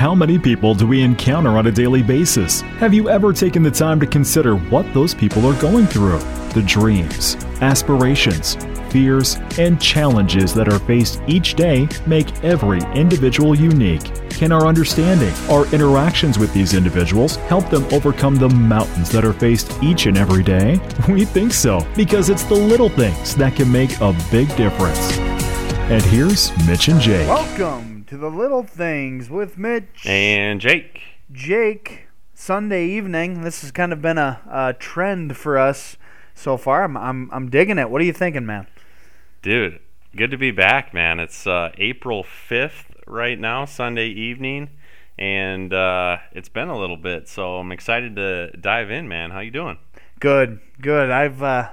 How many people do we encounter on a daily basis? Have you ever taken the time to consider what those people are going through? The dreams, aspirations, fears, and challenges that are faced each day make every individual unique. Can our understanding, our interactions with these individuals help them overcome the mountains that are faced each and every day? We think so, because it's the little things that can make a big difference. And here's Mitch and Jake. Welcome to the Little Things with Mitch And Jake. Jake. Sunday evening. This has kind of been a, a trend for us so far. I'm, I'm I'm digging it. What are you thinking, man? Dude, good to be back, man. It's uh, April 5th right now, Sunday evening, and uh, it's been a little bit, so I'm excited to dive in, man. How you doing? Good, good. I've uh,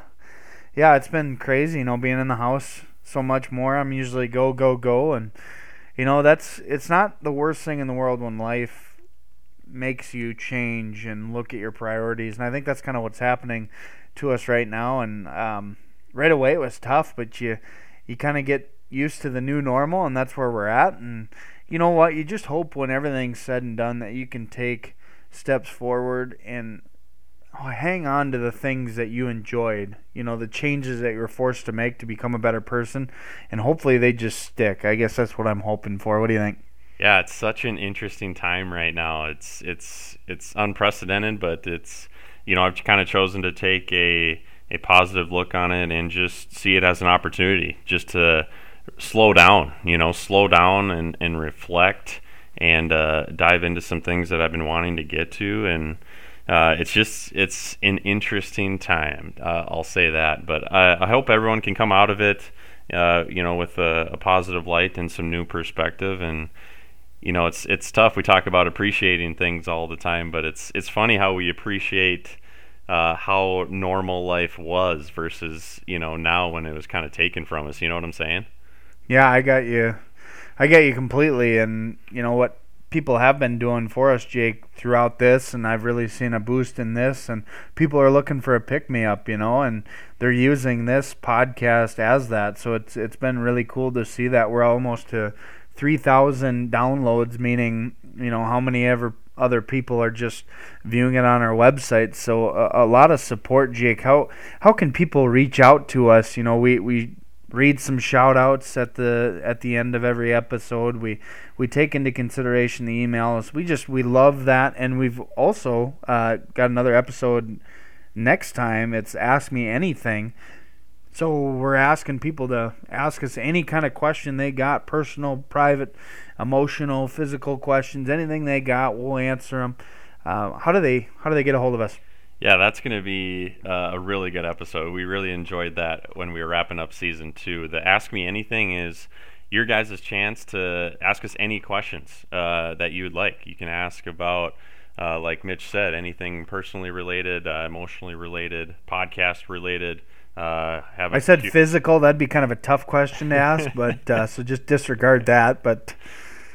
yeah, it's been crazy, you know, being in the house so much more. I'm usually go go go, and you know that's it's not the worst thing in the world when life makes you change and look at your priorities, and I think that's kind of what's happening to us right now. And um, right away it was tough, but you you kind of get used to the new normal, and that's where we're at. And you know what? You just hope when everything's said and done that you can take steps forward and oh, hang on to the things that you enjoyed. You know, the changes that you're forced to make to become a better person, and hopefully they just stick. I guess that's what I'm hoping for. What do you think? Yeah, it's such an interesting time right now. It's it's it's unprecedented, but it's you know I've kind of chosen to take a a positive look on it and just see it as an opportunity, just to slow down. You know, slow down and and reflect and uh, dive into some things that I've been wanting to get to and. Uh, it's just it's an interesting time. Uh, I'll say that, but I, I, hope everyone can come out of it, uh, you know, with a, a, positive light and some new perspective. And you know, it's it's tough. We talk about appreciating things all the time, but it's it's funny how we appreciate uh, how normal life was versus you know now when it was kind of taken from us. You know what I'm saying? Yeah, I got you. I get you completely. And you know what people have been doing for us, Jake, throughout this, and I've really seen a boost in this. And people are looking for a pick me up, you know, and they're using this podcast as that. So it's it's been really cool to see that we're almost to three thousand downloads, meaning you know how many ever other people are just viewing it on our website. So a, a, lot of support, Jake. How how can people reach out to us? You know, we we read some shout outs at the at the end of every episode. We we take into consideration the emails. We just we love that, and we've also uh, got another episode next time. It's ask me anything. So we're asking people to ask us any kind of question they got, personal, private, emotional, physical questions, anything they got, we'll answer them. Uh, how do they how do they get a hold of us? Yeah, that's going to be uh, a really good episode. We really enjoyed that when we were wrapping up season two. The Ask Me Anything is your guys' chance to ask us any questions uh, that you would like. You can ask about, uh, like Mitch said, anything personally related, uh, emotionally related, podcast related. Uh, I said physical. That'd be kind of a tough question to ask, but uh, so just disregard that. But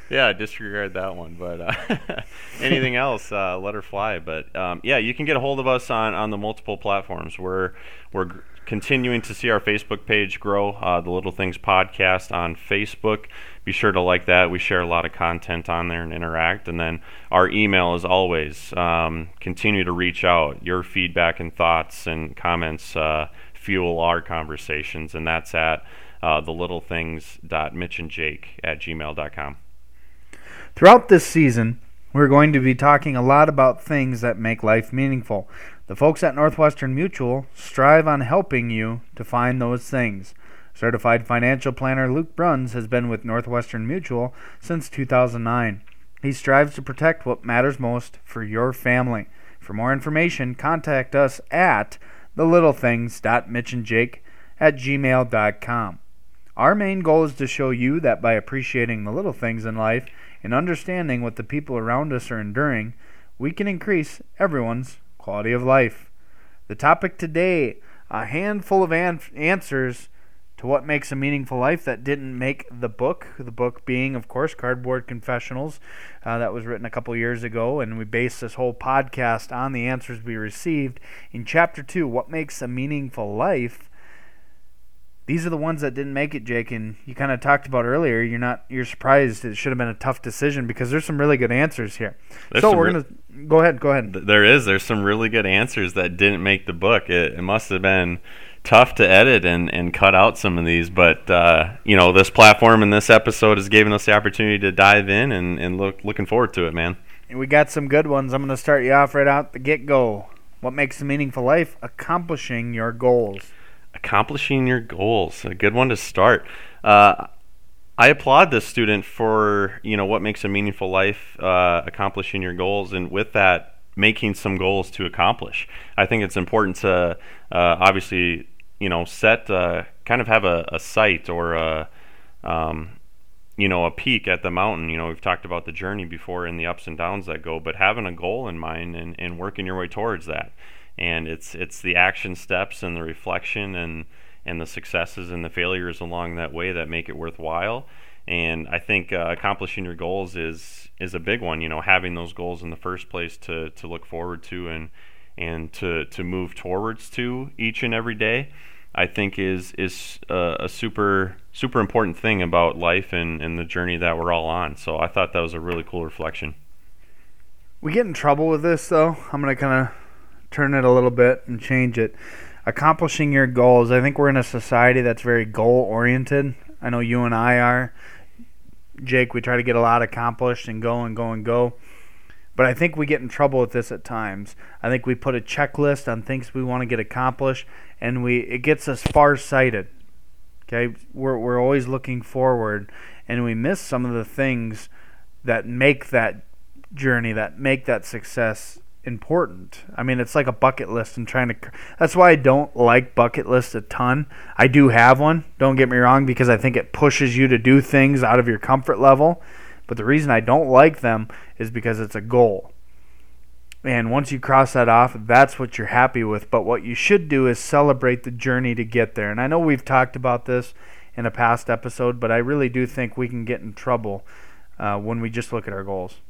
yeah, disregard that one. But uh, anything else, uh, let her fly. But um, yeah, you can get a hold of us on, on the multiple platforms. We're we're continuing to see our Facebook page grow. Uh, the Little Things Podcast on Facebook. Be sure to like that. We share a lot of content on there and interact. And then our email, as always, um, continue to reach out. Your feedback and thoughts and comments uh, fuel our conversations, and that's at uh, thelittlethings.mitchandjake at gmail.com. Throughout this season, we're going to be talking a lot about things that make life meaningful. The folks at Northwestern Mutual strive on helping you to find those things. Certified financial planner Luke Bruns has been with Northwestern Mutual since 2009. He strives to protect what matters most for your family. For more information, contact us at thelittlethings.mitchandjake at gmail.com. Our main goal is to show you that by appreciating the little things in life and understanding what the people around us are enduring, we can increase everyone's quality of life. The topic today a handful of an- answers to what makes a meaningful life that didn't make the book. The book being, of course, Cardboard Confessionals, uh, that was written a couple years ago, and we based this whole podcast on the answers we received. In chapter two, What Makes a Meaningful Life? These are the ones that didn't make it, Jake. And you kind of talked about earlier. You're not. You're surprised. It should have been a tough decision because there's some really good answers here. There's so we're re- gonna go ahead. Go ahead. There is. There's some really good answers that didn't make the book. It, it must have been tough to edit and, and cut out some of these, but uh, you know this platform and this episode has given us the opportunity to dive in and, and look looking forward to it, man. And We got some good ones. I'm gonna start you off right out the get go. What makes a meaningful life? Accomplishing your goals. Accomplishing your goals, a good one to start. Uh, I applaud this student for you know what makes a meaningful life, uh, accomplishing your goals, and with that, making some goals to accomplish. I think it's important to uh, obviously you know set uh, kind of have a, a site or a um, you know a peak at the mountain. You know we've talked about the journey before and the ups and downs that go, but having a goal in mind and, and working your way towards that. And it's it's the action steps and the reflection and and the successes and the failures along that way that make it worthwhile. And I think uh, accomplishing your goals is is a big one. You know, having those goals in the first place to, to look forward to and and to, to move towards to each and every day, I think is is a, a super super important thing about life and, and the journey that we're all on. So I thought that was a really cool reflection. We get in trouble with this though. I'm gonna kind of turn it a little bit and change it. Accomplishing your goals. I think we're in a society that's very goal oriented. I know you and I are. Jake, we try to get a lot accomplished and go and go and go. But I think we get in trouble with this at times. I think we put a checklist on things we want to get accomplished, and we it gets us far-sighted. Okay, we're we're always looking forward, and we miss some of the things that make that journey, that make that success important. I mean, it's like a bucket list and trying to. That's why I don't like bucket lists a ton. I do have one. Don't get me wrong, because I think it pushes you to do things out of your comfort level. But the reason I don't like them is because it's a goal. And once you cross that off, that's what you're happy with. But what you should do is celebrate the journey to get there. And I know we've talked about this in a past episode, but I really do think we can get in trouble uh, when we just look at our goals.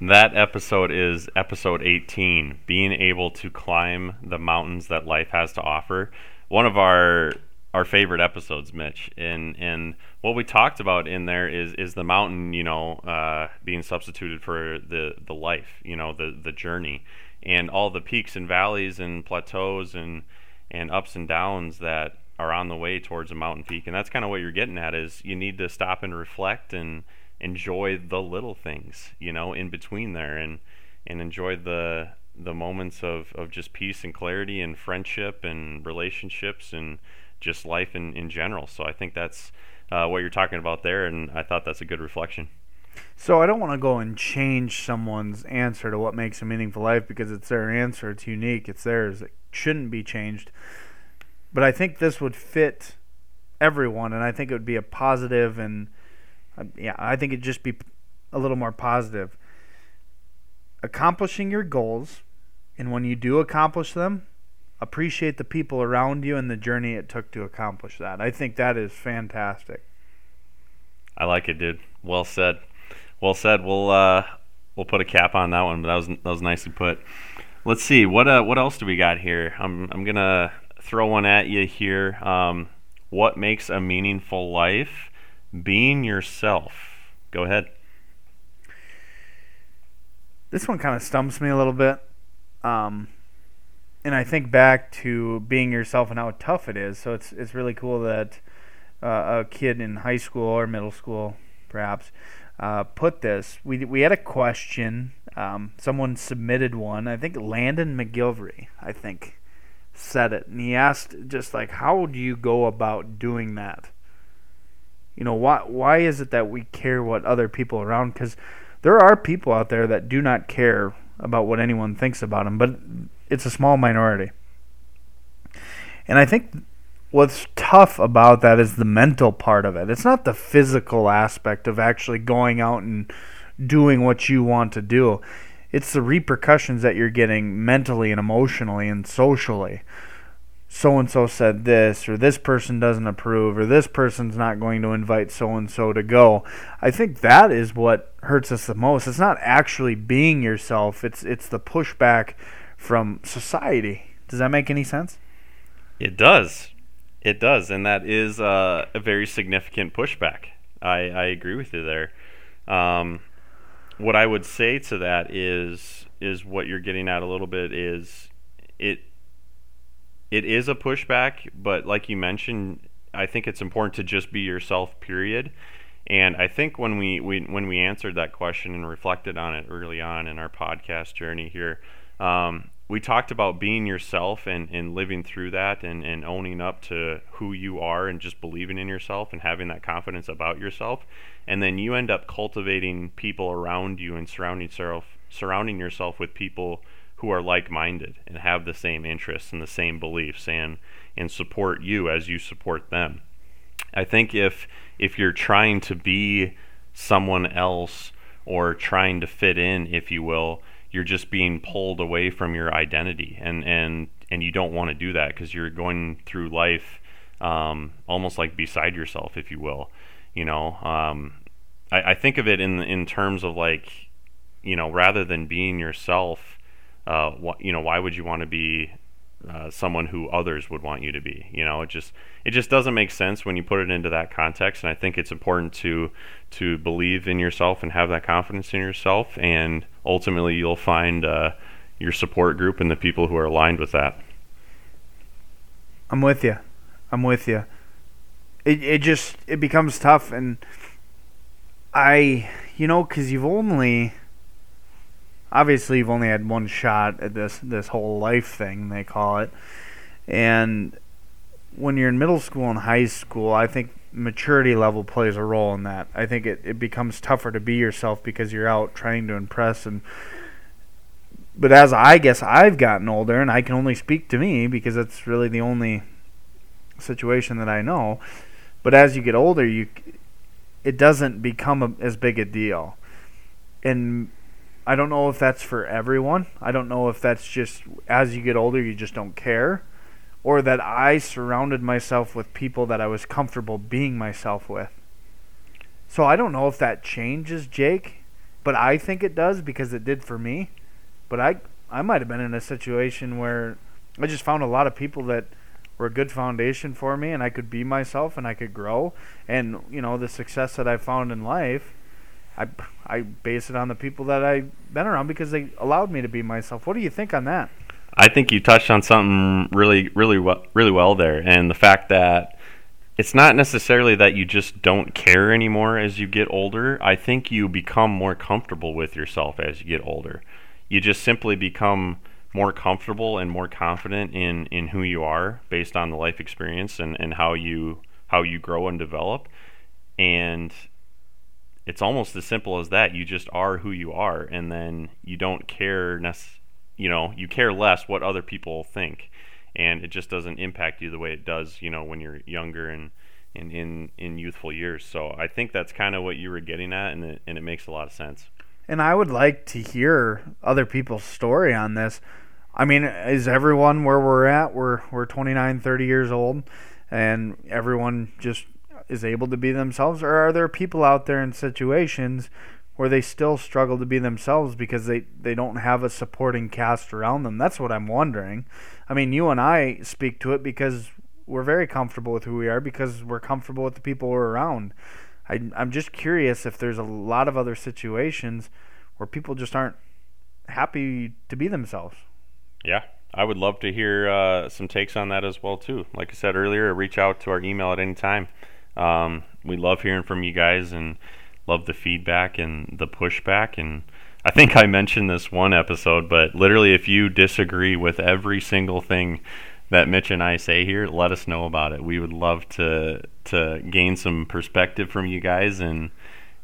That episode is episode 18, being able to climb the mountains that life has to offer. One of our our favorite episodes, Mitch, and and what we talked about in there is is the mountain, you know, uh, being substituted for the the life, you know, the the journey, and all the peaks and valleys and plateaus and and ups and downs that are on the way towards a mountain peak, and that's kind of what you're getting at is you need to stop and reflect and enjoy the little things, you know, in between there, and and enjoy the the moments of, of just peace and clarity and friendship and relationships and just life in, in general. So I think that's uh, what you're talking about there, and I thought that's a good reflection. So I don't want to go and change someone's answer to what makes a meaningful life because it's their answer. It's unique. It's theirs. It shouldn't be changed. But I think this would fit everyone, and I think it would be a positive and yeah, I think it'd just be a little more positive. Accomplishing your goals, and when you do accomplish them, appreciate the people around you and the journey it took to accomplish that. I think that is fantastic. I like it, dude. Well said. Well said. We'll uh, we'll put a cap on that one, but that was that was nicely put. Let's see what uh, what else do we got here. I'm I'm gonna throw one at you here. Um, what makes a meaningful life? Being yourself. Go ahead. This one kind of stumps me a little bit. Um, and I think back to being yourself and how tough it is. So it's it's really cool that uh, a kid in high school or middle school, perhaps, uh, put this. We we had a question. Um, someone submitted one. I think Landon McGilvery. I think said it, and he asked just like, how do you go about doing that? You know, why why is it that we care what other people around? Because there are people out there that do not care about what anyone thinks about them, but it's a small minority. And I think what's tough about that is the mental part of it. It's not the physical aspect of actually going out and doing what you want to do. It's the repercussions that you're getting mentally and emotionally and socially. So and so said this, or this person doesn't approve, or this person's not going to invite so and so to go. I think that is what hurts us the most. It's not actually being yourself. It's it's the pushback from society. Does that make any sense? It does. It does, and that is uh, a very significant pushback. I, I agree with you there. Um, what I would say to that is is what you're getting at a little bit is it it is a pushback, but like you mentioned, I think it's important to just be yourself. Period. And I think when we, we when we answered that question and reflected on it early on in our podcast journey here, um, we talked about being yourself and, and living through that and, and owning up to who you are and just believing in yourself and having that confidence about yourself. And then you end up cultivating people around you and surrounding yourself surrounding yourself with people who are like-minded and have the same interests and the same beliefs and and support you as you support them. I think if if you're trying to be someone else or trying to fit in, if you will, you're just being pulled away from your identity and and and you don't want to do that because you're going through life um, almost like beside yourself, if you will. You know, um, I, I think of it in in terms of like, you know, rather than being yourself uh, wh- you know, why would you want to be uh, someone who others would want you to be? You know, it just it just doesn't make sense when you put it into that context. And I think it's important to to believe in yourself and have that confidence in yourself, and ultimately you'll find uh, your support group and the people who are aligned with that. I'm with you. I'm with you. It it just it becomes tough, and I you know because you've only obviously you've only had one shot at this this whole life thing they call it, and when you're in middle school and high school, I think maturity level plays a role in that. I think it, it becomes tougher to be yourself because you're out trying to impress and but as I guess I've gotten older and I can only speak to me because that's really the only situation that I know. But as you get older, you it doesn't become a, as big a deal. And I don't know if that's for everyone. I don't know if that's just as you get older, you just don't care, or that I surrounded myself with people that I was comfortable being myself with. So I don't know if that changes Jake, but I think it does because it did for me. But I I might have been in a situation where I just found a lot of people that were a good foundation for me and I could be myself and I could grow and you know the success that I found in life I I base it on the people that I've been around because they allowed me to be myself. What do you think on that? I think you touched on something really, really well, really well there, and the fact that it's not necessarily that you just don't care anymore as you get older. I think you become more comfortable with yourself as you get older. You just simply become more comfortable and more confident in, in who you are based on the life experience and, and how you how you grow and develop. And it's almost as simple as that. You just are who you are, and then you don't care. Nec- you know, you care less what other people think, and it just doesn't impact you the way it does. You know, when you're younger and in in, in youthful years. So I think that's kind of what you were getting at, and it, and it makes a lot of sense. And I would like to hear other people's story on this. I mean, is everyone where we're at? We're we're 29, 30 years old, and everyone just is able to be themselves, or are there people out there in situations where they still struggle to be themselves because they, they don't have a supporting cast around them? That's what I'm wondering. I mean, you and I speak to it because we're very comfortable with who we are because we're comfortable with the people we're around. I, I'm just curious if there's a lot of other situations where people just aren't happy to be themselves. Yeah, I would love to hear uh, some takes on that as well too. Like I said earlier, reach out to our email at any time. Um, we love hearing from you guys and love the feedback and the pushback. And I think I mentioned this one episode, but literally, if you disagree with every single thing that Mitch and I say here, let us know about it. We would love to to gain some perspective from you guys and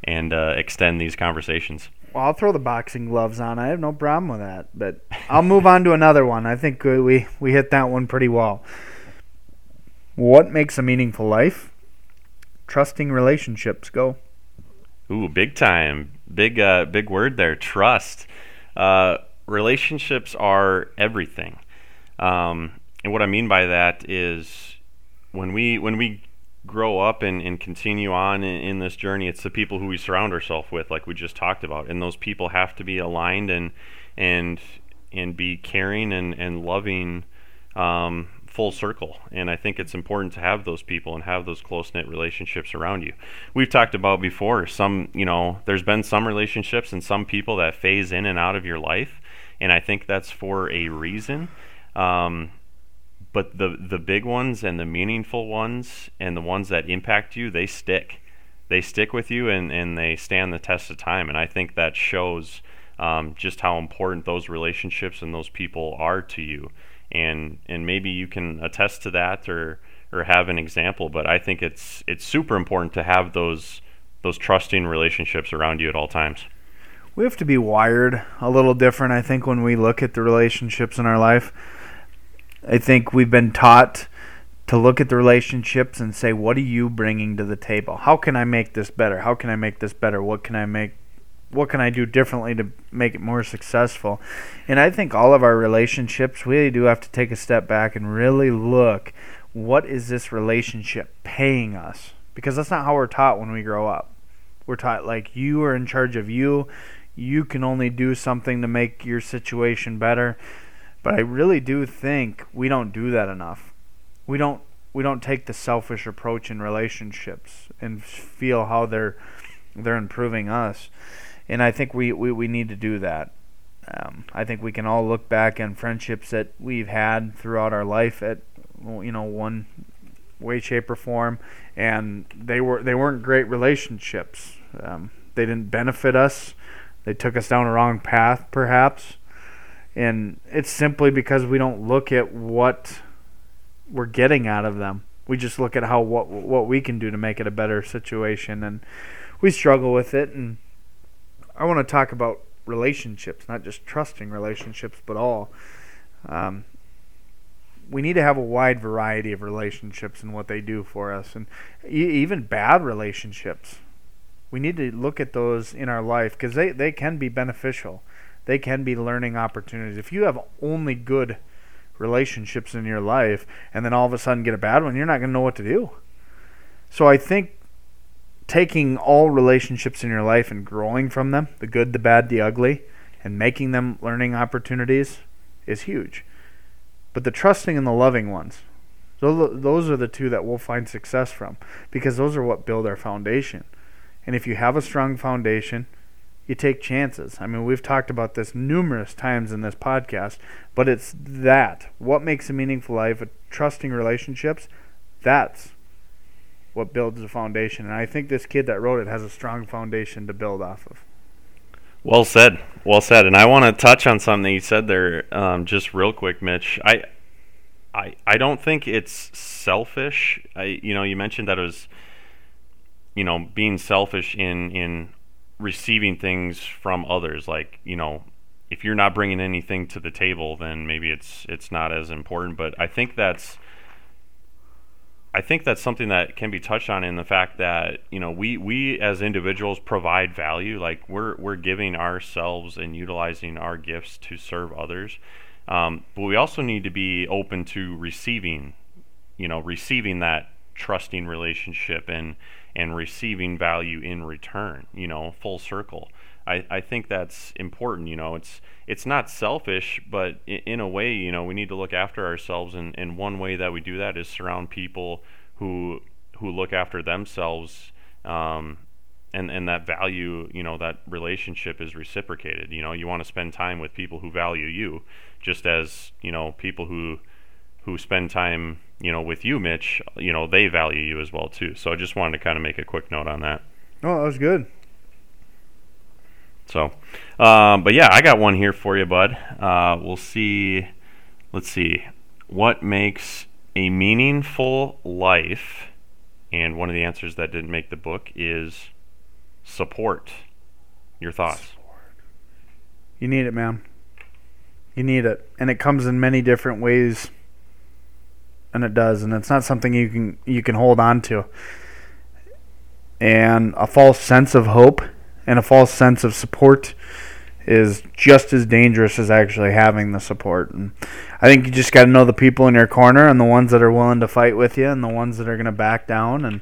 and uh, extend these conversations. Well, I'll throw the boxing gloves on. I have no problem with that. But I'll move on to another one. I think we we hit that one pretty well. What makes a meaningful life? Trusting relationships. Go. Ooh, big time. Big uh, big word there. Trust. Uh, relationships are everything. Um, and what I mean by that is when we when we grow up and, and continue on in, in this journey, it's the people who we surround ourselves with, like we just talked about. And those people have to be aligned and and and be caring and, and loving um, full circle. And I think it's important to have those people and have those close knit relationships around you. We've talked about before some, you know, there's been some relationships and some people that phase in and out of your life. And I think that's for a reason. Um, but the the big ones and the meaningful ones and the ones that impact you, they stick. They stick with you and, and they stand the test of time. And I think that shows um, just how important those relationships and those people are to you. And and maybe you can attest to that or or have an example. But I think it's it's super important to have those those trusting relationships around you at all times. We have to be wired a little different, I think, when we look at the relationships in our life. I think we've been taught to look at the relationships and say, what are you bringing to the table? How can I make this better? How can I make this better? What can I make what can I do differently to make it more successful? And I think all of our relationships, we do have to take a step back and really look what is this relationship paying us? Because that's not how we're taught when we grow up. We're taught like you are in charge of you, you can only do something to make your situation better. But I really do think we don't do that enough. We don't we don't take the selfish approach in relationships and feel how they're they're improving us and I think we, we, we need to do that. Um, I think we can all look back on friendships that we've had throughout our life at you know one way, shape, or form, and they were they weren't great relationships. Um, they didn't benefit us. They took us down a wrong path, perhaps, and it's simply because we don't look at what we're getting out of them. We just look at how what what we can do to make it a better situation, and we struggle with it and I want to talk about relationships, not just trusting relationships, but all. Um, we need to have a wide variety of relationships and what they do for us, and e- even bad relationships. We need to look at those in our life because they, they can be beneficial. They can be learning opportunities. If you have only good relationships in your life and then all of a sudden get a bad one, you're not going to know what to do. So I think taking all relationships in your life and growing from them, the good, the bad, the ugly, and making them learning opportunities is huge. But the trusting and the loving ones, those are the two that we'll find success from because those are what build our foundation. And if you have a strong foundation, you take chances. I mean, we've talked about this numerous times in this podcast, but it's that. What makes a meaningful life, trusting relationships, that's what builds the foundation. And I think this kid that wrote it has a strong foundation to build off of. Well said. Well said. And I want to touch on something you said there, um, just real quick, Mitch. I, I, I don't think it's selfish. I, you know, you mentioned that it was, you know, being selfish in in receiving things from others. Like, you know, if you're not bringing anything to the table, then maybe it's it's not as important. But I think that's I think that's something that can be touched on in the fact that you know we we as individuals provide value. Like we're we're giving ourselves and utilizing our gifts to serve others, um, but we also need to be open to receiving, you know, receiving that trusting relationship and and receiving value in return. You know, full circle. I, I think that's important. You know, it's it's not selfish, but in, a way, you know, we need to look after ourselves, and, and one way that we do that is surround people who who look after themselves, um, and and that value, you know, that relationship is reciprocated. You know, you want to spend time with people who value you, just as you know people who who spend time, you know, with you, Mitch, you know, they value you as well too. So I just wanted to kind of make a quick note on that. Oh, that was good. So, um, but yeah, I got one here for you, bud. Uh, we'll see. Let's see. What makes a meaningful life? And one of the answers that didn't make the book is support. Your thoughts? You need it, man. You need it, and it comes in many different ways. And it does, and it's not something you can you can hold on to. And a false sense of hope and a false sense of support is just as dangerous as actually having the support. And I think you just got to know the people in your corner and the ones that are willing to fight with you and the ones that are going to back down and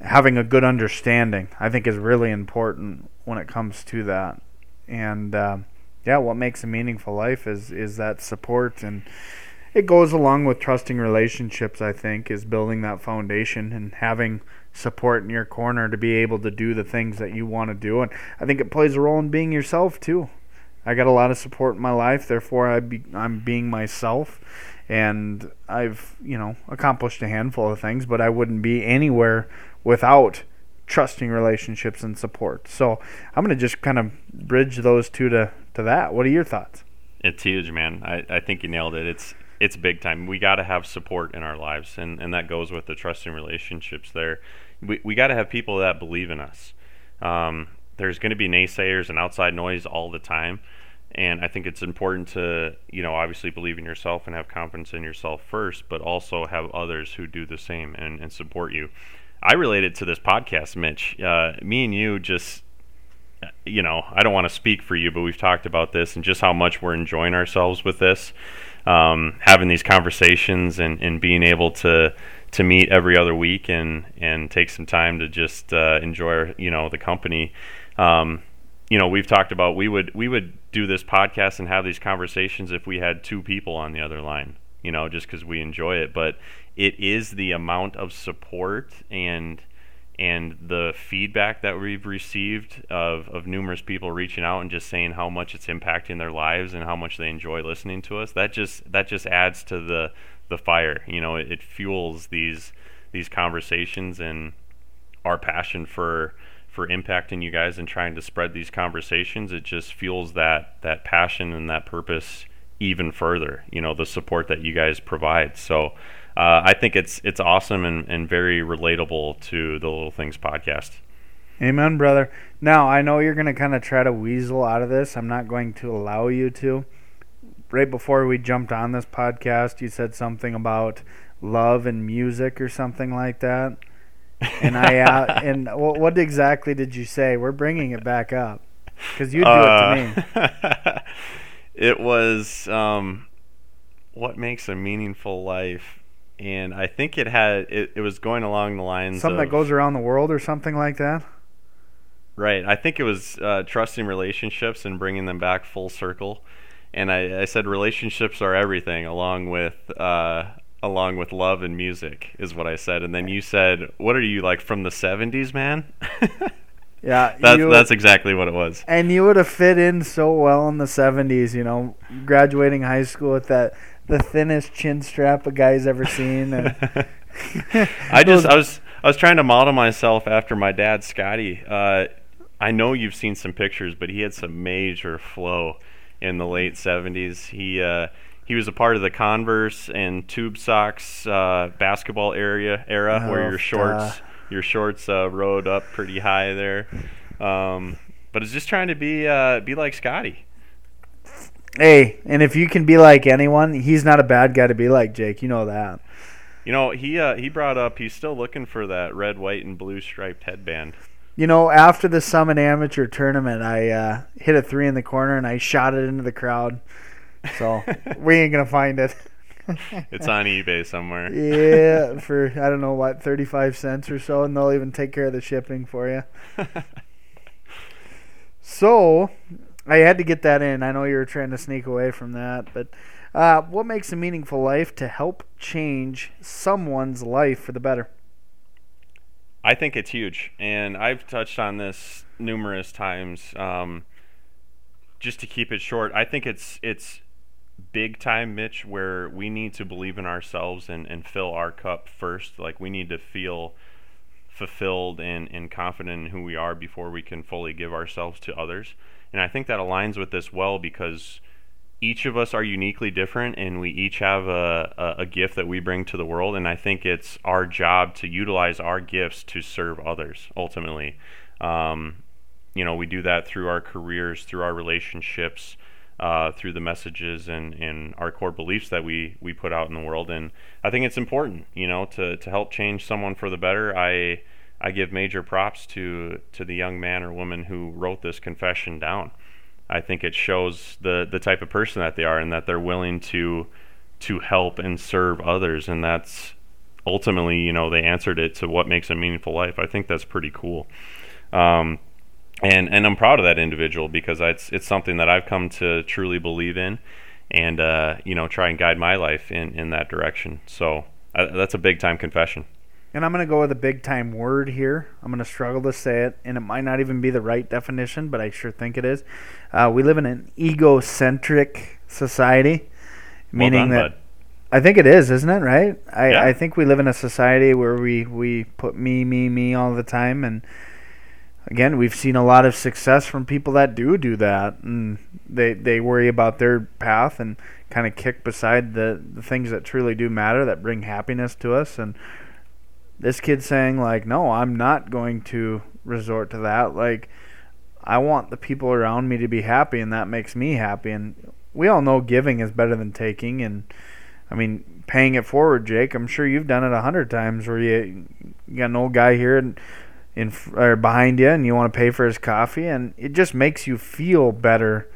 having a good understanding. I think is really important when it comes to that. And uh, yeah, what makes a meaningful life is is that support and it goes along with trusting relationships. I think is building that foundation and having support in your corner to be able to do the things that you want to do. And I think it plays a role in being yourself too. I got a lot of support in my life, therefore I be, I'm being myself, and I've you know accomplished a handful of things, but I wouldn't be anywhere without trusting relationships and support. So I'm gonna just kind of bridge those two to to that. What are your thoughts? It's huge, man. I, I think you nailed it. It's it's big time. We got to have support in our lives, and, and that goes with the trusting relationships there. We, we got to have people that believe in us. Um, there's going to be naysayers and outside noise all the time. And I think it's important to, you know, obviously believe in yourself and have confidence in yourself first, but also have others who do the same and, and support you. I related to this podcast, Mitch. Uh, me and you just, you know, I don't want to speak for you, but we've talked about this and just how much we're enjoying ourselves with this, um, having these conversations and, and being able to to meet every other week and and take some time to just uh, enjoy, you know, the company. Um, you know, we've talked about we would we would do this podcast and have these conversations if we had two people on the other line, you know, just because we enjoy it. But it is the amount of support and and the feedback that we've received of, of numerous people reaching out and just saying how much it's impacting their lives and how much they enjoy listening to us that just that just adds to the the fire you know it, it fuels these these conversations and our passion for for impacting you guys and trying to spread these conversations. It just fuels that that passion and that purpose even further. You know, the support that you guys provide. So uh, I think it's it's awesome and, and very relatable to the Little Things podcast. Amen, brother. Now I know you're gonna kind of try to weasel out of this. I'm not going to allow you to. Right before we jumped on this podcast, you said something about love and music or something like that and I uh, and what, what, exactly did you say? We're bringing it back up because you do uh, it to me. Uh, it was um, what makes a meaningful life, and I think it had it, it was going along the lines something of, that goes around the world or something like that. Right. I think it was uh, trusting relationships and bringing them back full circle. And I, I said relationships are everything, along with uh, along with love and music is what I said. And then you said, "What are you like from the '70s, man?" yeah, that's that's exactly what it was. And you would have fit in so well in the '70s. You know, graduating high school with that the thinnest chin strap a guy's ever seen. I just I was I was trying to model myself after my dad, Scotty. Uh, I know you've seen some pictures, but he had some major flow in the late '70s. He uh, he was a part of the Converse and Tube Socks uh, basketball area era oh, where your shorts uh. your shorts uh, rode up pretty high there. Um, but it's just trying to be uh, be like Scotty. Hey, and if you can be like anyone, he's not a bad guy to be like, Jake. You know that. You know, he uh, he brought up he's still looking for that red, white, and blue striped headband. You know, after the Summit Amateur tournament, I uh, hit a three in the corner and I shot it into the crowd. So we ain't gonna find it. it's on eBay somewhere. yeah, for I don't know what, thirty five cents or so, and they'll even take care of the shipping for you. so I had to get that in. I know you were trying to sneak away from that, but uh, what makes a meaningful life to help change someone's life for the better? I think it's huge, and I've touched on this numerous times. Um, just to keep it short, I think it's it's big time, Mitch, where we need to believe in ourselves and, and fill our cup first. Like we need to feel fulfilled and, and confident in who we are before we can fully give ourselves to others. And I think that aligns with this well because each of us are uniquely different and we each have a, a, a, gift that we bring to the world. And I think it's our job to utilize our gifts to serve others ultimately. Um, you know, we do that through our careers, through our relationships, uh, through the messages and, and our core beliefs that we, we put out in the world. And I think it's important, you know, to, to help change someone for the better. I I give major props to to the young man or woman who wrote this confession down. I think it shows the the type of person that they are and that they're willing to to help and serve others and that's ultimately you know they answered it to what makes a meaningful life. I think that's pretty cool. Um, and and I'm proud of that individual because it's it's something that I've come to truly believe in, and uh, you know try and guide my life in in that direction. So uh, that's a big time confession. And I'm going to go with a big time word here. I'm going to struggle to say it, and it might not even be the right definition, but I sure think it is. Uh, we live in an egocentric society, meaning well done, that bud. I think it is, isn't it? Right? I, Yeah. I think we live in a society where we we put me, me, me all the time, and again, we've seen a lot of success from people that do do that, and they they worry about their path and kind of kick beside the the things that truly do matter that bring happiness to us. And this kid saying like, no, I'm not going to resort to that. Like, I want the people around me to be happy, and that makes me happy. And we all know giving is better than taking, and I mean, paying it forward, Jake. I'm sure you've done it a hundred times where you, you got an old guy here in, in or behind you, and you want to pay for his coffee, and it just makes you feel better.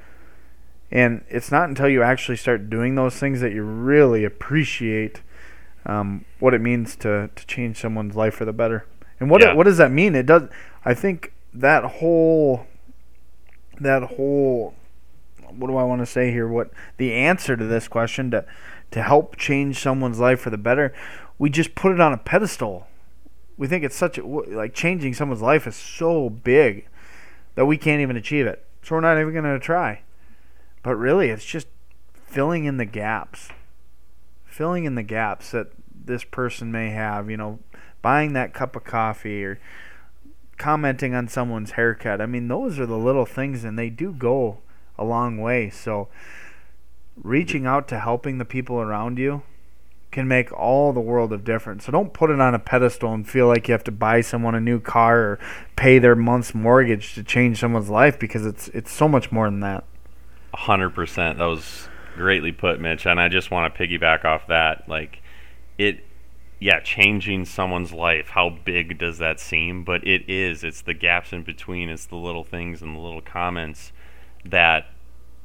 And it's not until you actually start doing those things that you really appreciate um, what it means to, to change someone's life for the better. And what Yeah. what does that mean? It does. I think that whole that whole what do I want to say here? What the answer to this question to to help change someone's life for the better? We just put it on a pedestal. We think it's such a like changing someone's life is so big that we can't even achieve it. So we're not even going to try. But really, it's just filling in the gaps. Filling in the gaps that this person may have, you know, buying that cup of coffee or commenting on someone's haircut. I mean, those are the little things and they do go a long way. So reaching out to helping the people around you can make all the world of difference. So don't put it on a pedestal and feel like you have to buy someone a new car or pay their month's mortgage to change someone's life because it's it's so much more than that. A hundred percent. That was greatly put, Mitch. And I just want to piggyback off that. Like it, yeah, changing someone's life. How big does that seem? But it is. It's the gaps in between. It's the little things and the little comments that.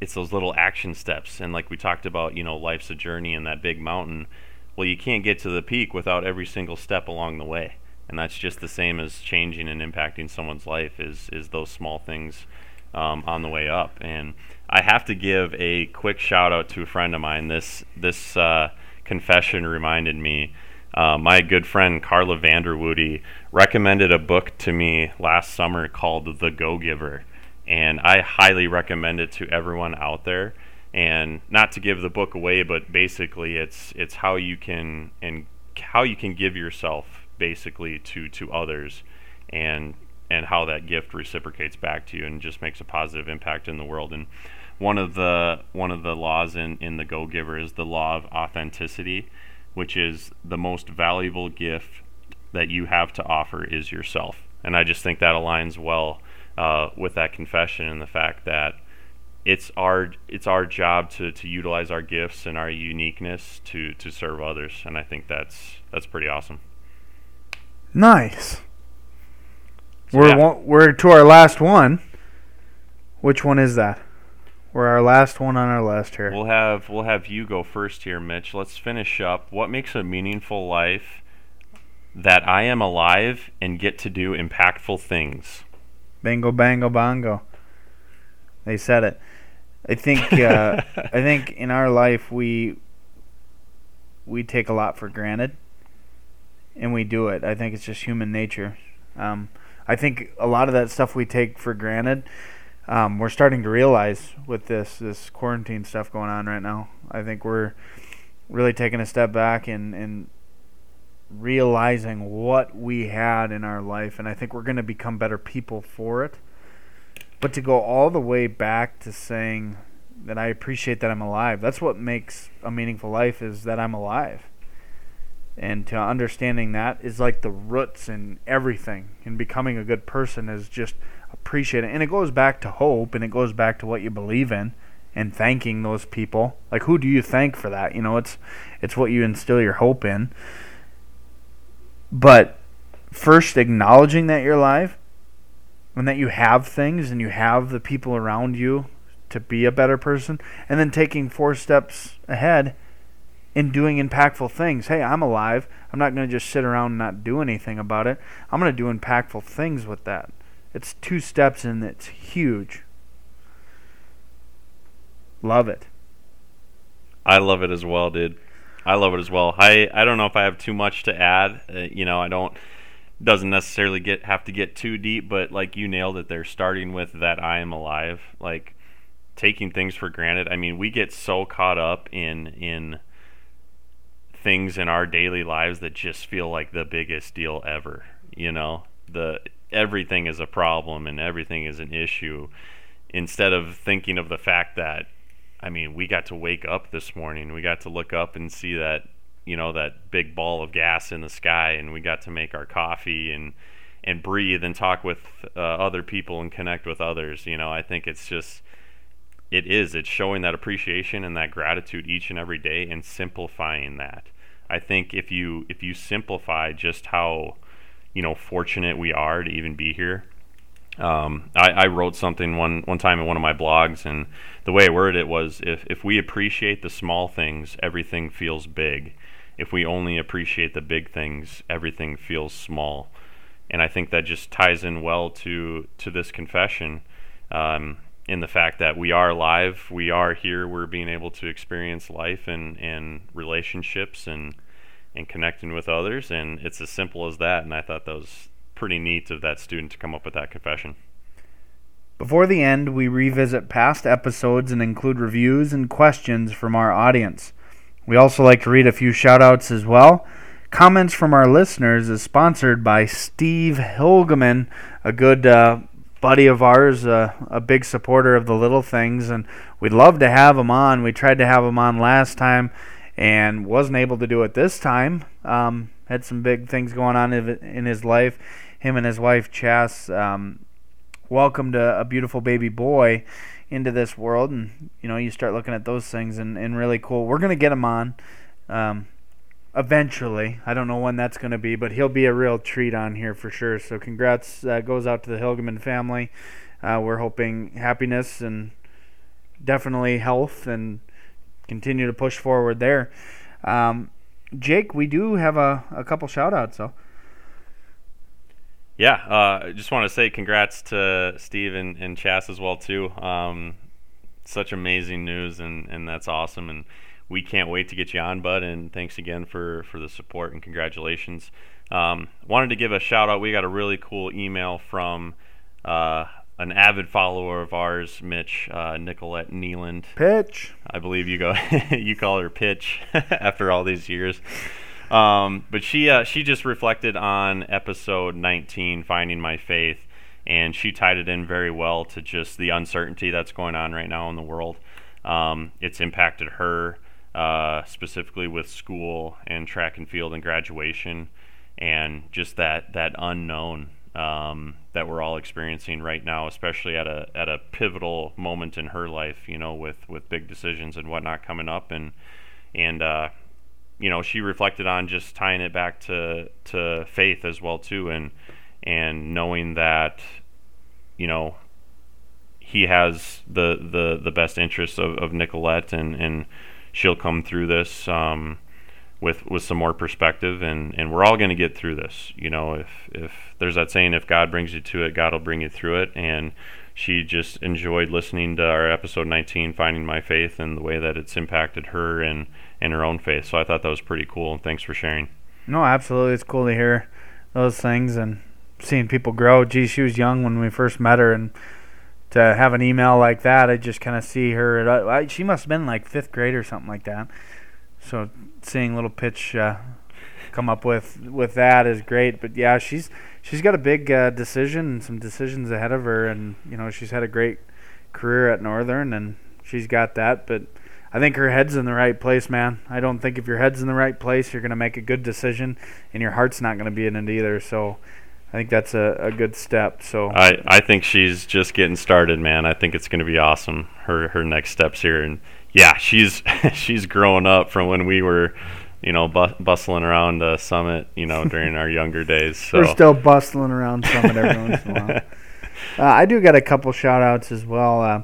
It's those little action steps. And like we talked about, you know, life's a journey and that big mountain. Well, you can't get to the peak without every single step along the way. And that's just the same as changing and impacting someone's life. Is is those small things um, on the way up. And I have to give a quick shout out to a friend of mine. This this uh, confession reminded me. Uh, my good friend Carla Vanderwoody recommended a book to me last summer called The Go Giver, and I highly recommend it to everyone out there. And not to give the book away, but basically, it's it's how you can and how you can give yourself basically to to others, and and how that gift reciprocates back to you and just makes a positive impact in the world. And one of the one of the laws in in the Go Giver is the law of authenticity, which is the most valuable gift that you have to offer is yourself. And I just think that aligns well uh, with that confession and the fact that it's our it's our job to, to utilize our gifts and our uniqueness to, to serve others. And I think that's that's pretty awesome. Nice. So, we're yeah. one, we're to our last one. Which one is that? We're our last one on our list here. We'll have we'll have you go first here, Mitch. Let's finish up. What makes a meaningful life? That I am alive and get to do impactful things. Bingo, bango, bongo. They said it. I think. Uh, I think in our life we we take a lot for granted, and we do it. I think it's just human nature. Um, I think a lot of that stuff we take for granted. Um, we're starting to realize with this this quarantine stuff going on right now. I think we're really taking a step back and and realizing what we had in our life, and I think we're going to become better people for it. But to go all the way back to saying that I appreciate that I'm alive, that's what makes a meaningful life is that I'm alive. And to understanding that is like the roots in everything. And becoming a good person is just appreciating. And it goes back to hope and it goes back to what you believe in and thanking those people. Like who do you thank for that? You know, it's it's what you instill your hope in. But first acknowledging that you're alive and that you have things and you have the people around you to be a better person and then taking four steps ahead in doing impactful things. Hey, I'm alive. I'm not going to just sit around and not do anything about it. I'm going to do impactful things with that. It's two steps and it's huge. Love it. I love it as well, dude. I love it as well. I I don't know if I have too much to add. Uh, you know, I don't doesn't necessarily get have to get too deep, but like you nailed it there. Starting with that, I am alive. Like taking things for granted. I mean, we get so caught up in in things in our daily lives that just feel like the biggest deal ever. You know, the everything is a problem and everything is an issue instead of thinking of the fact that I mean, we got to wake up this morning. We got to look up and see that, you know, that big ball of gas in the sky and we got to make our coffee and and breathe and talk with uh, other people and connect with others. You know, I think it's just it is it's showing that appreciation and that gratitude each and every day and simplifying that. I think if you if you simplify just how you know fortunate we are to even be here. Um, I, I wrote something one one time in one of my blogs, and the way I worded it was if if we appreciate the small things, everything feels big. If we only appreciate the big things, everything feels small. And I think that just ties in well to to this confession. Um, in the fact that we are alive, we are here, we're being able to experience life and, and relationships and and connecting with others, and it's as simple as that. And I thought that was pretty neat of that student to come up with that confession. Before the end, we revisit past episodes and include reviews and questions from our audience. We also like to read a few shoutouts as well. Comments from our listeners is sponsored by Steve Hilgeman, a good uh, buddy of ours, uh, a big supporter of the little things, and we'd love to have him on. We tried to have him on last time and wasn't able to do it this time. Um, had some big things going on in his life. Him and his wife Chas um, welcomed a, a, beautiful baby boy into this world, and you know you start looking at those things and, and really cool. We're gonna get him on. Um, eventually. I don't know when that's going to be, but he'll be a real treat on here for sure. So congrats uh, goes out to the Hilgeman family. Uh, we're hoping happiness and definitely health and continue to push forward there. Um, Jake, we do have a, a couple shout outs though. Yeah, uh, I just want to say congrats to Steve and, and Chas as well too. Um, such amazing news and, and that's awesome and we can't wait to get you on, bud. And thanks again for for the support and congratulations. Um, wanted to give a shout out. We got a really cool email from uh, an avid follower of ours, Mitch uh, Nicolette Nealand. Pitch. I believe you go. you call her Pitch after all these years. Um, but she uh, she just reflected on episode 19, finding my faith, and she tied it in very well to just the uncertainty that's going on right now in the world. Um, it's impacted her uh, specifically with school and track and field and graduation, and just that that unknown um, that we're all experiencing right now, especially at a at a pivotal moment in her life. You know, with with big decisions and whatnot coming up, and and uh, you know, she reflected on just tying it back to to faith as well too, and and knowing that you know he has the the the best interests of, of Nicolette and and she'll come through this um, with with some more perspective, and and we're all going to get through this. You know, if if there's that saying, if God brings you to it, God will bring you through it, and she just enjoyed listening to our episode 19 finding my faith and the way that it's impacted her and and her own faith so i thought that was pretty cool and thanks for sharing no absolutely it's cool to hear those things and seeing people grow gee she was young when we first met her and to have an email like that, I just kind of see her. At, I, she must have been like fifth grade or something like that. So seeing little pitch uh, come up with with that is great. But yeah, she's she's got a big uh, decision and some decisions ahead of her, and you know she's had a great career at Northern, and she's got that. But I think her head's in the right place, man. I don't think if your head's in the right place, you're to make a good decision, and your heart's not to be in it either. So I think that's a, a good step. So I, I think she's just getting started, man. I think it's going to be awesome. Her her next steps here, and yeah, she's she's growing up from when we were, you know, bu- bustling around uh, Summit, you know, during our younger days. So. We're still bustling around Summit every once in a while. Uh, I do got a couple shout outs as well. Um,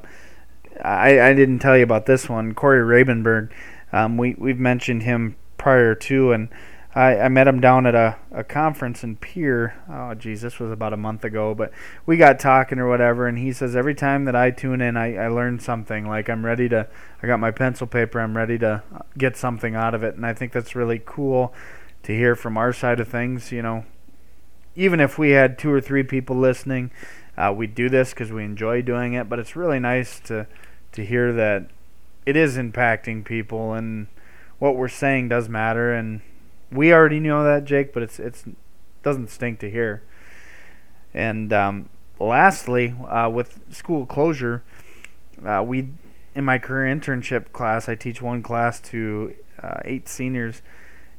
I, I didn't tell you about this one. Corey Rabenberg, um, we, we've mentioned him prior to, and I, I met him down at a, a conference in Pierre. Oh, geez, this was about a month ago, but we got talking or whatever, and he says every time that I tune in, I, I learn something. Like I'm ready to, I got my pencil paper, I'm ready to get something out of it, and I think that's really cool to hear from our side of things. You know, even if we had two or three people listening, uh, we do this because we enjoy doing it, but it's really nice to to hear that it is impacting people and what we're saying does matter and we already know that, Jake, but it's it's doesn't stink to hear. And um, lastly, uh, with school closure, uh, we in my career internship class, I teach one class to uh, eight seniors,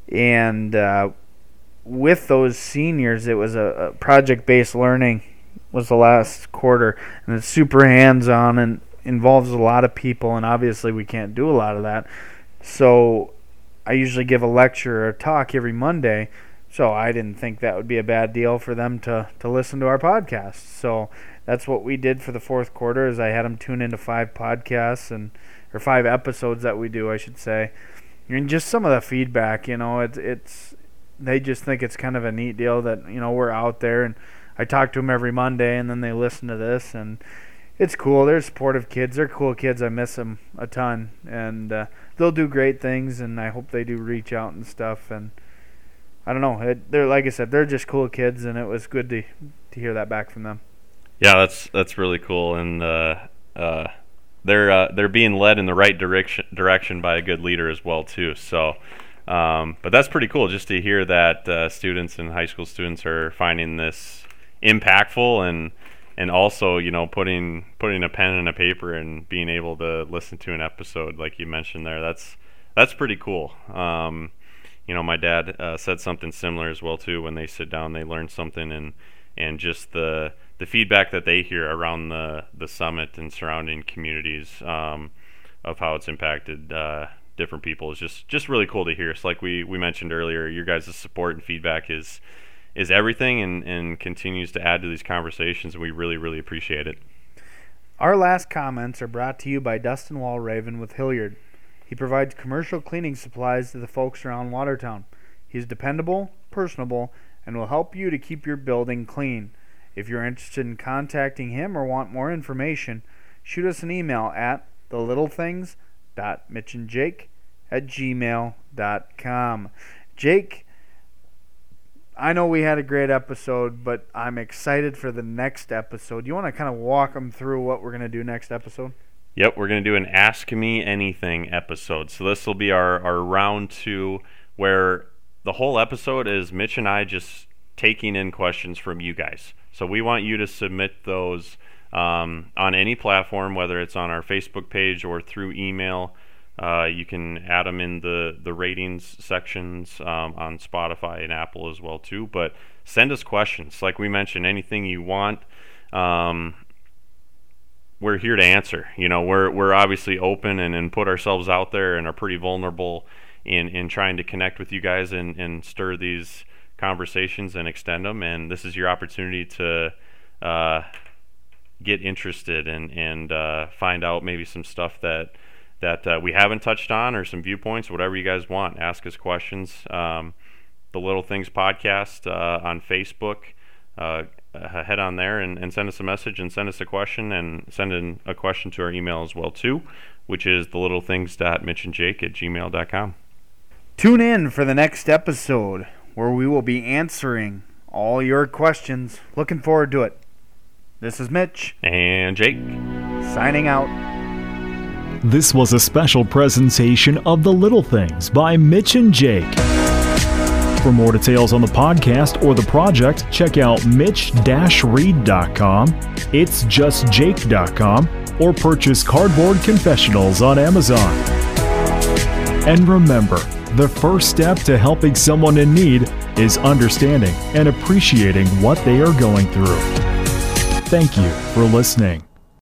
and uh, with those seniors, it was a, a project-based learning was the last quarter, and it's super hands-on and involves a lot of people, and obviously we can't do a lot of that. So I usually give a lecture or a talk every Monday, so I didn't think that would be a bad deal for them to, to listen to our podcast. So that's what we did for the fourth quarter is I had them tune into five podcasts and or five episodes that we do, I should say. And just some of the feedback, you know, it's it's they just think it's kind of a neat deal that you know we're out there and I talk to them every Monday and then they listen to this and it's cool. They're supportive kids. They're cool kids. I miss them a ton, and uh, they'll do great things. And I hope they do reach out and stuff. And I don't know. It, they're like I said, they're just cool kids, and it was good to to hear that back from them. Yeah, that's that's really cool, and uh, uh, they're uh, they're being led in the right direction direction by a good leader as well too. So. Um, but that's pretty cool just to hear that uh, students and high school students are finding this impactful and and also you know putting putting a pen and a paper and being able to listen to an episode like you mentioned there that's that's pretty cool um, you know my dad uh, said something similar as well too when they sit down they learn something and and just the the feedback that they hear around the the summit and surrounding communities um, of how it's impacted uh, different people is just just really cool to hear. It's like we we mentioned earlier, your guys' support and feedback is is everything and, and continues to add to these conversations, and we really, really appreciate it. Our last comments are brought to you by Dustin Walraven with Hillyard. He provides commercial cleaning supplies to the folks around Watertown. He's dependable, personable, and will help you to keep your building clean. If you're interested in contacting him or want more information, shoot us an email at thelittlethings.mitchandjake at gmail.com. Jake, I know we had a great episode, but I'm excited for the next episode. You want to kind of walk them through what we're going to do next episode? Yep, we're going to do an Ask Me Anything episode. So this will be our, our round two, where the whole episode is Mitch and I just taking in questions from you guys. So we want you to submit those um, on any platform, whether it's on our Facebook page or through email. Uh, you can add them in the, the ratings sections um, on Spotify and Apple as well too. But send us questions, like we mentioned, anything you want. Um, we're here to answer. You know, we're we're obviously open and, and put ourselves out there and are pretty vulnerable in, in trying to connect with you guys and, and stir these conversations and extend them. And this is your opportunity to uh, get interested and and uh, find out maybe some stuff that that uh, we haven't touched on or some viewpoints, whatever you guys want. Ask us questions. Um, the Little Things podcast uh, on Facebook. Uh, head on there and, and, send us a message and send us a question and send in a question to our email as well too, which is the little thelittlethings.mitchandjake at gmail.com. Tune in for the next episode where we will be answering all your questions. Looking forward to it. This is Mitch. And Jake. Signing out. This was a special presentation of The Little Things by Mitch and Jake. For more details on the podcast or the project, check out mitch-reed.com, it's justjake.com, or purchase Cardboard Confessionals on Amazon. And remember, the first step to helping someone in need is understanding and appreciating what they are going through. Thank you for listening.